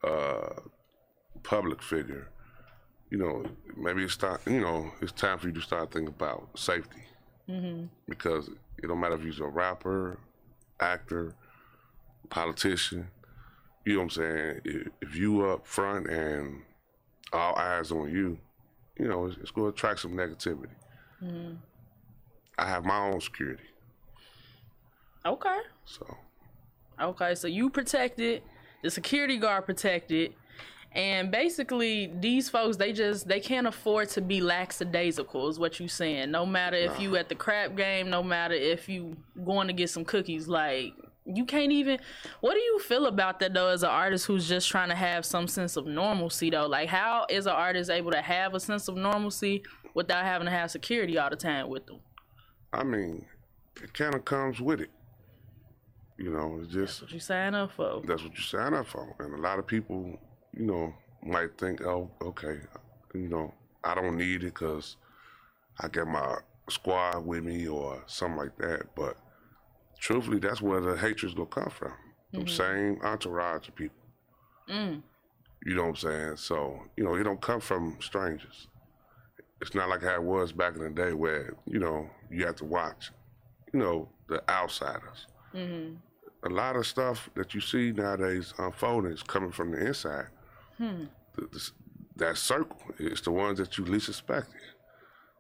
uh, public figure. You know, maybe it's time. You know, it's time for you to start thinking about safety, because it don't matter if you're a rapper, actor, politician. You know what I'm saying? If, if you up front and all eyes on you, you know, it's, it's going to attract some negativity. I have my own security. Okay. So Okay, so you protected, the security guard protected, and basically these folks they just they can't afford to be lackadaisical is what you saying. No matter if you at the crap game, no matter if you going to get some cookies, like you can't even what do you feel about that though as an artist who's just trying to have some sense of normalcy though? Like how is an artist able to have a sense of normalcy without having to have security all the time with them? I mean, it kind of comes with it. You know, it's just What you sign up for? that's what you sign up for. And a lot of people, you know, might think, oh, okay, you know, I don't need it because I got my squad with me or something like that. But truthfully, that's where the hatred's gonna come from. Them mm-hmm. same entourage of people. Mm. You know what I'm saying? So, you know, it don't come from strangers. It's not like how it was back in the day where, you know, you have to watch, you know, the outsiders. Mm-hmm. A lot of stuff that you see nowadays unfolding is coming from the inside. Hmm. The- the- that circle is the ones that you least expected.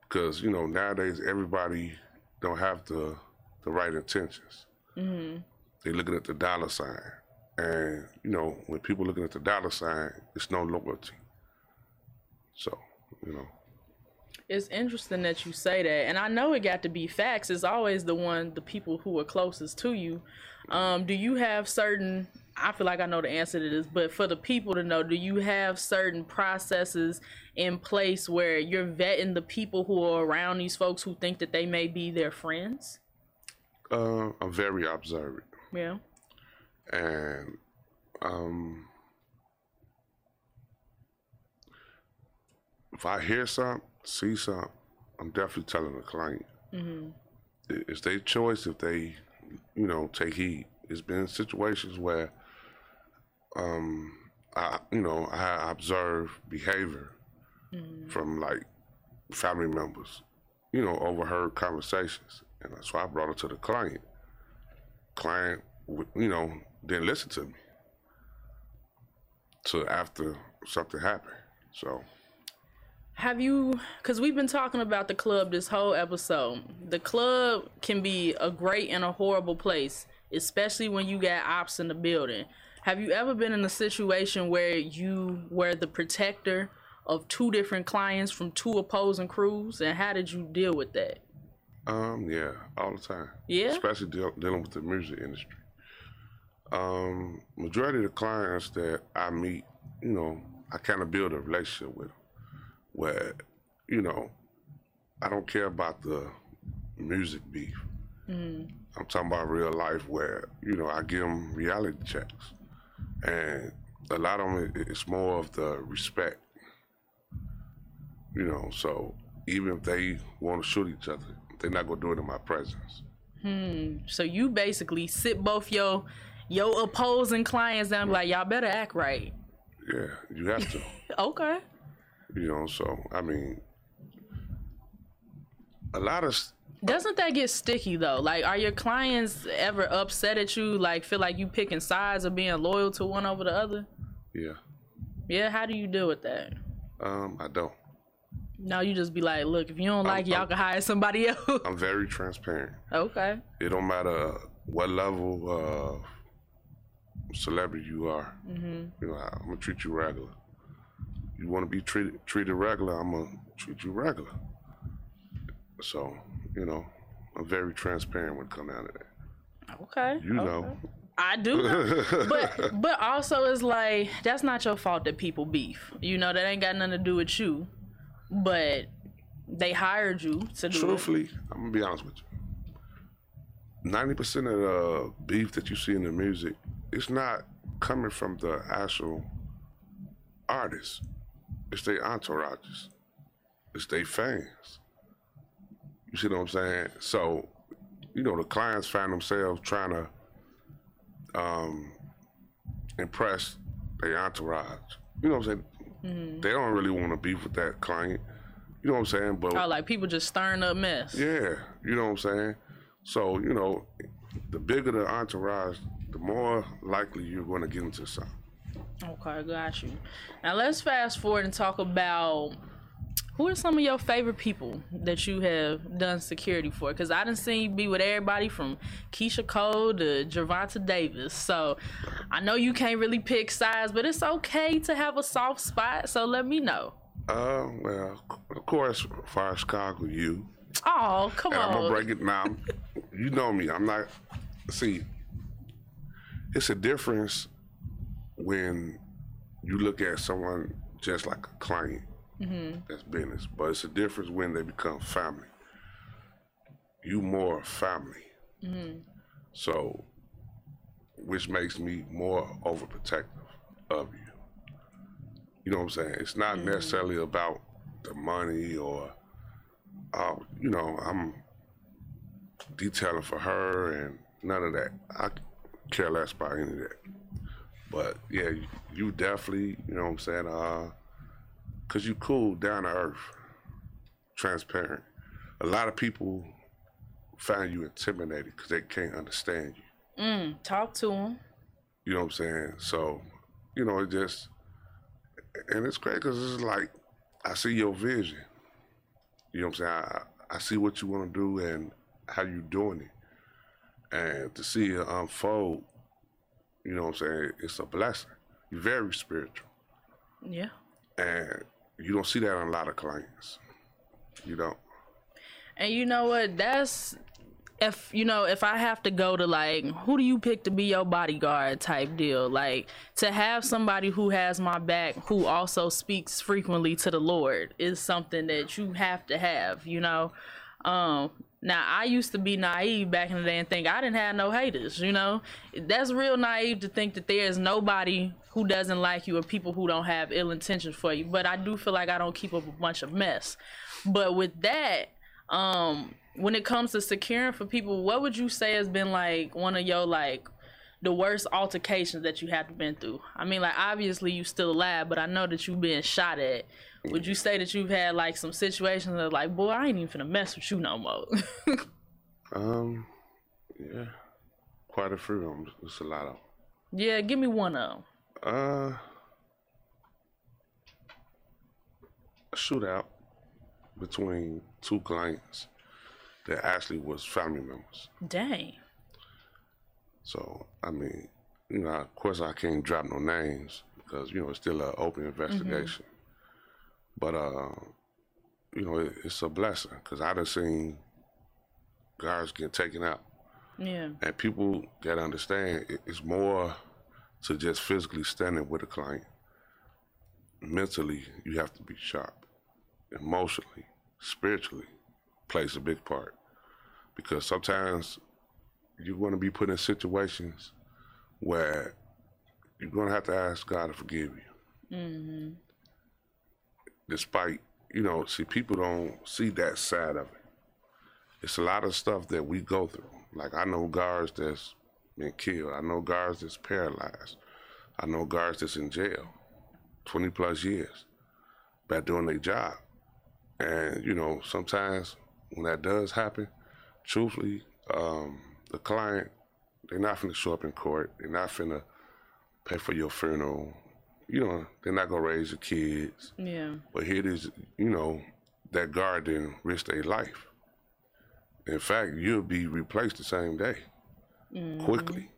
Because, you know, nowadays everybody don't have the the right intentions. Mm-hmm. They're looking at the dollar sign. And, you know, when people looking at the dollar sign, it's no loyalty. So, you know. It's interesting that you say that, and I know it got to be facts. It's always the one, the people who are closest to you. Um, do you have certain? I feel like I know the answer to this, but for the people to know, do you have certain processes in place where you're vetting the people who are around these folks who think that they may be their friends? Uh, I'm very observant. Yeah. and um, if I hear something, see something, I'm definitely telling the client. I- It's their choice if they, you know, take heed. It's been situations where, um, I, you know, I observe behavior from like family members, you know, overheard conversations, and so I brought it to the client. Client, you know, didn't listen to me. So after something happened, so Have you, because we've been talking about the club this whole episode. The club can be a great and a horrible place, especially when you got ops in the building. Have you ever been in a situation where you were the protector of two different clients from two opposing crews, and how did you deal with that? um, yeah, all the time. Yeah? especially deal, dealing with the music industry. Um, majority of the clients that I meet, you know, I kind of build a relationship with them, where, you know, I don't care about the music beef. I'm talking about real life where, you know, I give them reality checks. And a lot of them, it's more of the respect. You know, so even if they want to shoot each other, they're not going to do it in my presence. Hmm. So you basically sit both your your opposing clients down, and be like y'all better act right. Yeah, you have to. Okay. You know, so, I mean, a lot of, Doesn't that get sticky though? Like, are your clients ever upset at you? Like, feel like you picking sides or being loyal to one over the other? yeah, Yeah. How do you deal with that? um, I don't. No, you just be like, look, if you don't like, y'all I'm- can hire somebody else. I'm very transparent. okay. It don't matter what level of celebrity you are. You know, I'm gonna treat you regular. You want to be treated treated regular, I'm gonna treat you regular. So, you know, I'm very transparent when it comes down to that. Okay. You know, I do. know. but but also it's like that's not your fault that people beef. You know that ain't got nothing to do with you. But they hired you to do it. truthfully, I'm gonna be honest with you. Ninety percent of the beef that you see in the music, it's not coming from the actual artists. It's their entourages. It's their fans. You see what I'm saying? So, you know, the clients find themselves trying to um, impress their entourage. You know what I'm saying? They don't really want to beef with that client. You know what I'm saying? But Oh, like people just stirring up mess. yeah, you know what I'm saying? So, you know, the bigger the entourage, the more likely you're going to get into something. Okay, got you. Now let's fast forward and talk about who are some of your favorite people that you have done security for? Because I didn't see you be with everybody from Keyshia Cole to Gervonta Davis. So I know you can't really pick sides, but it's okay to have a soft spot. So let me know. Uh, well, of course, as Chicago, you. Oh, come And I'm gonna break it now. you know me. I'm not. See, it's a difference when you look at someone just like a client. Mm-hmm. That's business, but it's a difference when they become family. You more family. Mm-hmm. So, which makes me more overprotective of you. You know what I'm saying? It's not mm-hmm. necessarily about the money or, uh, you know, I'm detailing for her and none of that. I care less about any of that. But yeah, you, definitely, you know what I'm saying? Uh, cause you cool, down to earth, transparent. A lot of people find you intimidating because they can't understand you. Mm, talk to them. You know what I'm saying? So, you know, it just, and it's great because it's like, I see your vision. You know what I'm saying? I, I see what you want to do and how you doing it. And to see it unfold, you know what I'm saying? It's a blessing. You're very spiritual. Yeah. And you don't see that in a lot of clients. You don't. And you know what? That's if you know if I have to go to like who do you pick to be your bodyguard type deal. Like to have somebody who has my back who also speaks frequently to the Lord is something that you have to have. You know. Um. Now I used to be naive back in the day and think I didn't have no haters. You know, that's real naive to think that there's nobody who doesn't like you or people who don't have ill intentions for you. But I do feel like I don't keep up a bunch of mess. But with that, um when it comes to securing for people what would you say has been like one of your like the worst altercations that you have been through i mean like obviously you still alive but i know that you've been shot at would you say that you've had like some situations that like boy i ain't even finna mess with you no more Um, yeah, quite a few of them. It's a lot of 'em. yeah give me one of them Uh, a shootout between two clients that actually was family members. dang So I mean, you know, of course I can't drop no names because you know it's still an open investigation. But uh, you know, it, it's a blessing because I done seen guards get taken out. yeah And people got to understand it- it's more to just physically standing with a client. Mentally, you have to be sharp. Emotionally, spiritually, plays a big part. Because sometimes you're going to be put in situations where you're going to have to ask God to forgive you. Despite, you know, see, people don't see that side of it it's a lot of stuff that we go through. Like I know guards that's been killed. I know guards that's paralyzed. I know guards that's in jail, twenty plus years, by doing their job. And you know, sometimes when that does happen, truthfully, um, the client they're not finna show up in court. They're not finna pay for your funeral. You know, they're not gonna raise your kids. yeah But here it is, you know, that guard didn't risk their life. In fact, you'll be replaced the same day, mm-hmm. quickly.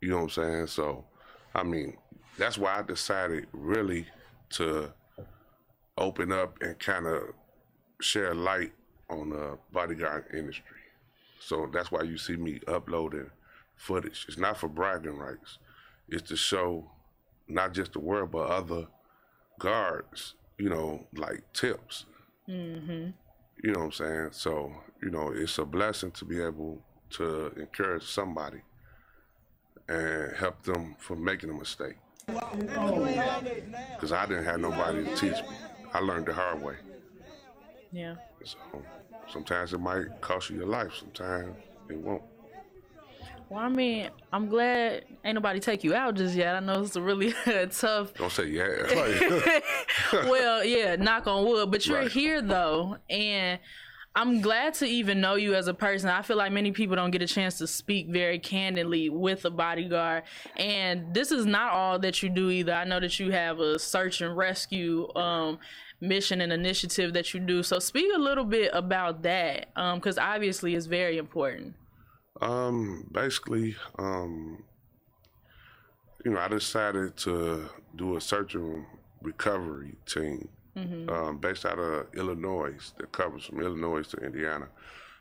You know what I'm saying? So, I mean, that's why I decided really to open up and kind of share light on the bodyguard industry. So that's why you see me uploading footage. It's not for bragging rights. It's to show not just the world, but other guards, you know, like tips. Mm-hmm. You know what I'm saying? So, you know, it's a blessing to be able to encourage somebody and help them from making a mistake. Because I didn't have nobody to teach me. I learned the hard way. yeah So sometimes it might cost you your life, sometimes it won't. well i mean i'm glad ain't nobody take you out just yet i know it's a really tough Don't say yeah. well, yeah, knock on wood. But you're Right. here though, and I'm glad to even know you as a person. I feel like many people don't get a chance to speak very candidly with a bodyguard. And this is not all that you do either. I know that you have a search and rescue um mission and initiative that you do. So speak a little bit about that, because obviously it's very important. Um, basically, um, you know, I decided to do a search and recovery team um, based out of Illinois that covers from Illinois to Indiana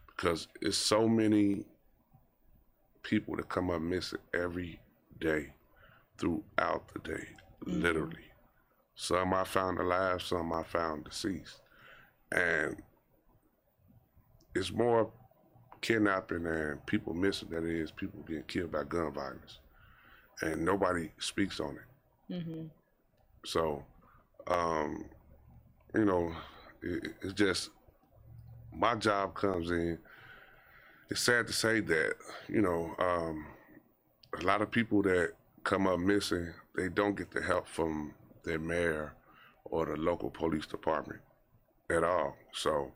because it's so many people that come up missing every day throughout the day, literally. Some I found alive, some I found deceased. And it's more kidnapping and people missing than it is people getting killed by gun violence. And nobody speaks on it. So, um, you know, it, it's just my job comes in. It's sad to say that, you know, um, a lot of people that come up missing, they don't get the help from their mayor or the local police department at all. So,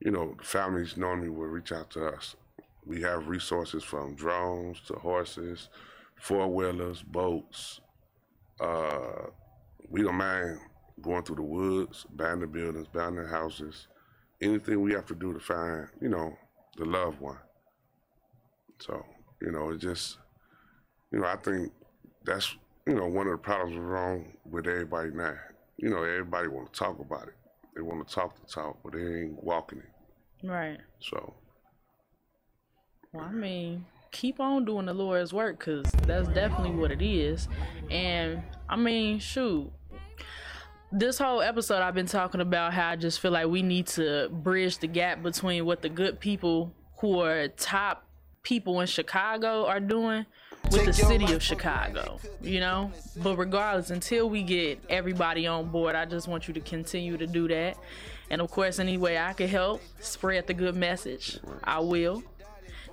you know, families normally will reach out to us. We have resources from drones to horses, four wheelers, boats. Uh, we don't mind going through the woods, buying the buildings, buying the houses, anything we have to do to find, you know, the loved one. So, you know, it just, you know, I think that's, you know, one of the problems wrong with everybody now. You know, everybody want to talk about it. They want to talk the talk, but they ain't walking it. Right. So, Well, I mean, keep on doing the Lord's work because that's definitely what it is. And I mean, shoot. This whole episode, I've been talking about how I just feel like we need to bridge the gap between what the good people who are top people in Chicago are doing with the city of Chicago, you know? But regardless, until we get everybody on board, I just want you to continue to do that. And of course, any way I can help spread the good message, I will.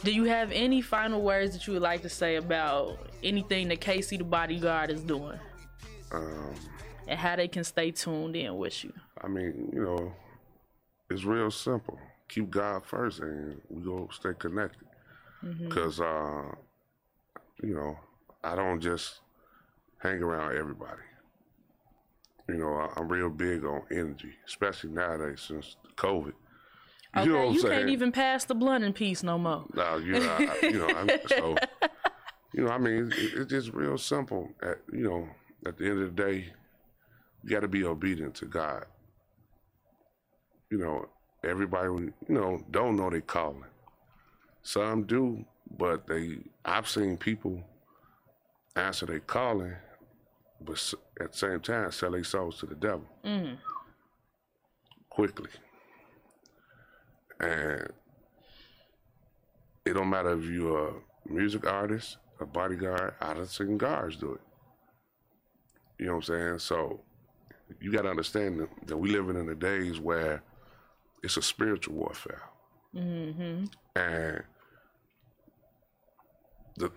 Do you have any final words that you would like to say about anything that KC the bodyguard is doing um, and how they can stay tuned in with you? I mean, you know, it's real simple. Keep God first, and we go stay connected. Because, uh, you know, I don't just hang around everybody. You know, I- I'm real big on energy, especially nowadays since COVID. You Okay, know what I'm you can't even pass the blunt in peace no more. No, you know, I, you know, I'm, so you know, I mean, it, it's just real simple. At you know, at the end of the day, you got to be obedient to God. You know, everybody, you know, don't know they calling. Some do, but they. I've seen people answer they calling, but at the same time sell their souls to the devil quickly. And it don't matter if you're a music artist, a bodyguard, I done seen guards do it. You know what I'm saying? So you got to understand that, that we living in the days where it's a spiritual warfare. Mm-hmm. And the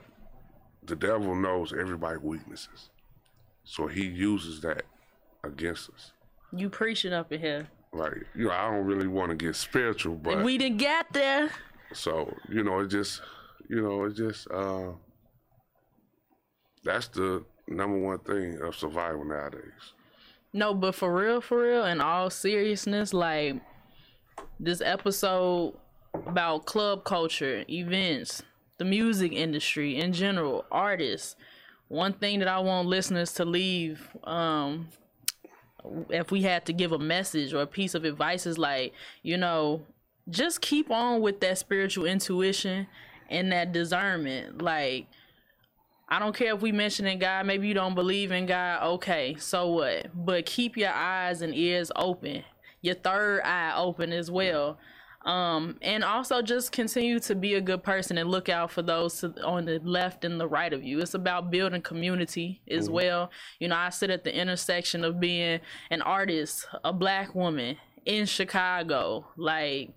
the devil knows everybody's weaknesses. So he uses that against us. You preaching up in here. Like, you know, I don't really want to get spiritual, but we didn't get there. so, you know, it just, you know, it just, uh, that's the number one thing of survival nowadays. No, but for real, for real, in all seriousness, like this episode about club culture, events, the music industry in general, artists. One thing that I want listeners to leave, um, if we had to give a message or a piece of advice, is like, you know, just keep on with that spiritual intuition and that discernment. Like, I don't care if we mention in God, maybe you don't believe in God, okay, so what? But keep your eyes and ears open, your third eye open as well. Um, and also just continue to be a good person and look out for those to, on the left and the right of you. It's about building community as well. You know, I sit at the intersection of being an artist, a black woman in Chicago, like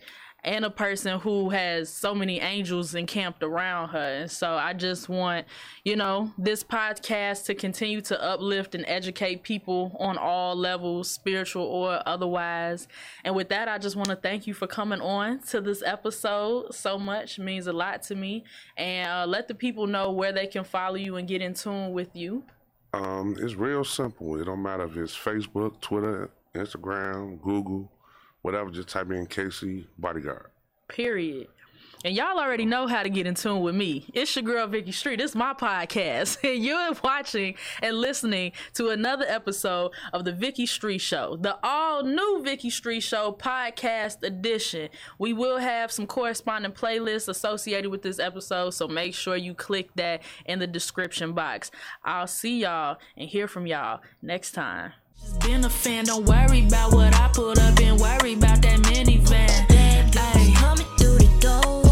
and a person who has so many angels encamped around her. And so I just want, you know, this podcast to continue to uplift and educate people on all levels, spiritual or otherwise. And with that, I just want to thank you for coming on to this episode so much. It means a lot to me. And uh, let the people know where they can follow you and get in tune with you. Um, it's real simple. It don't matter if it's Facebook, Twitter, Instagram, Google, whatever. Just type in KC Bodyguard. Period. And y'all already know how to get in tune with me. It's your girl Vicki Street. It's my podcast. And you're watching and listening to another episode of the Vicki Street Show, the all new Vicki Street Show podcast edition. We will have some corresponding playlists associated with this episode, so make sure you click that in the description box. I'll see y'all and hear from y'all next time. Just been a fan, don't worry about what I put up and worry about that minivan. Ay. Coming through the door.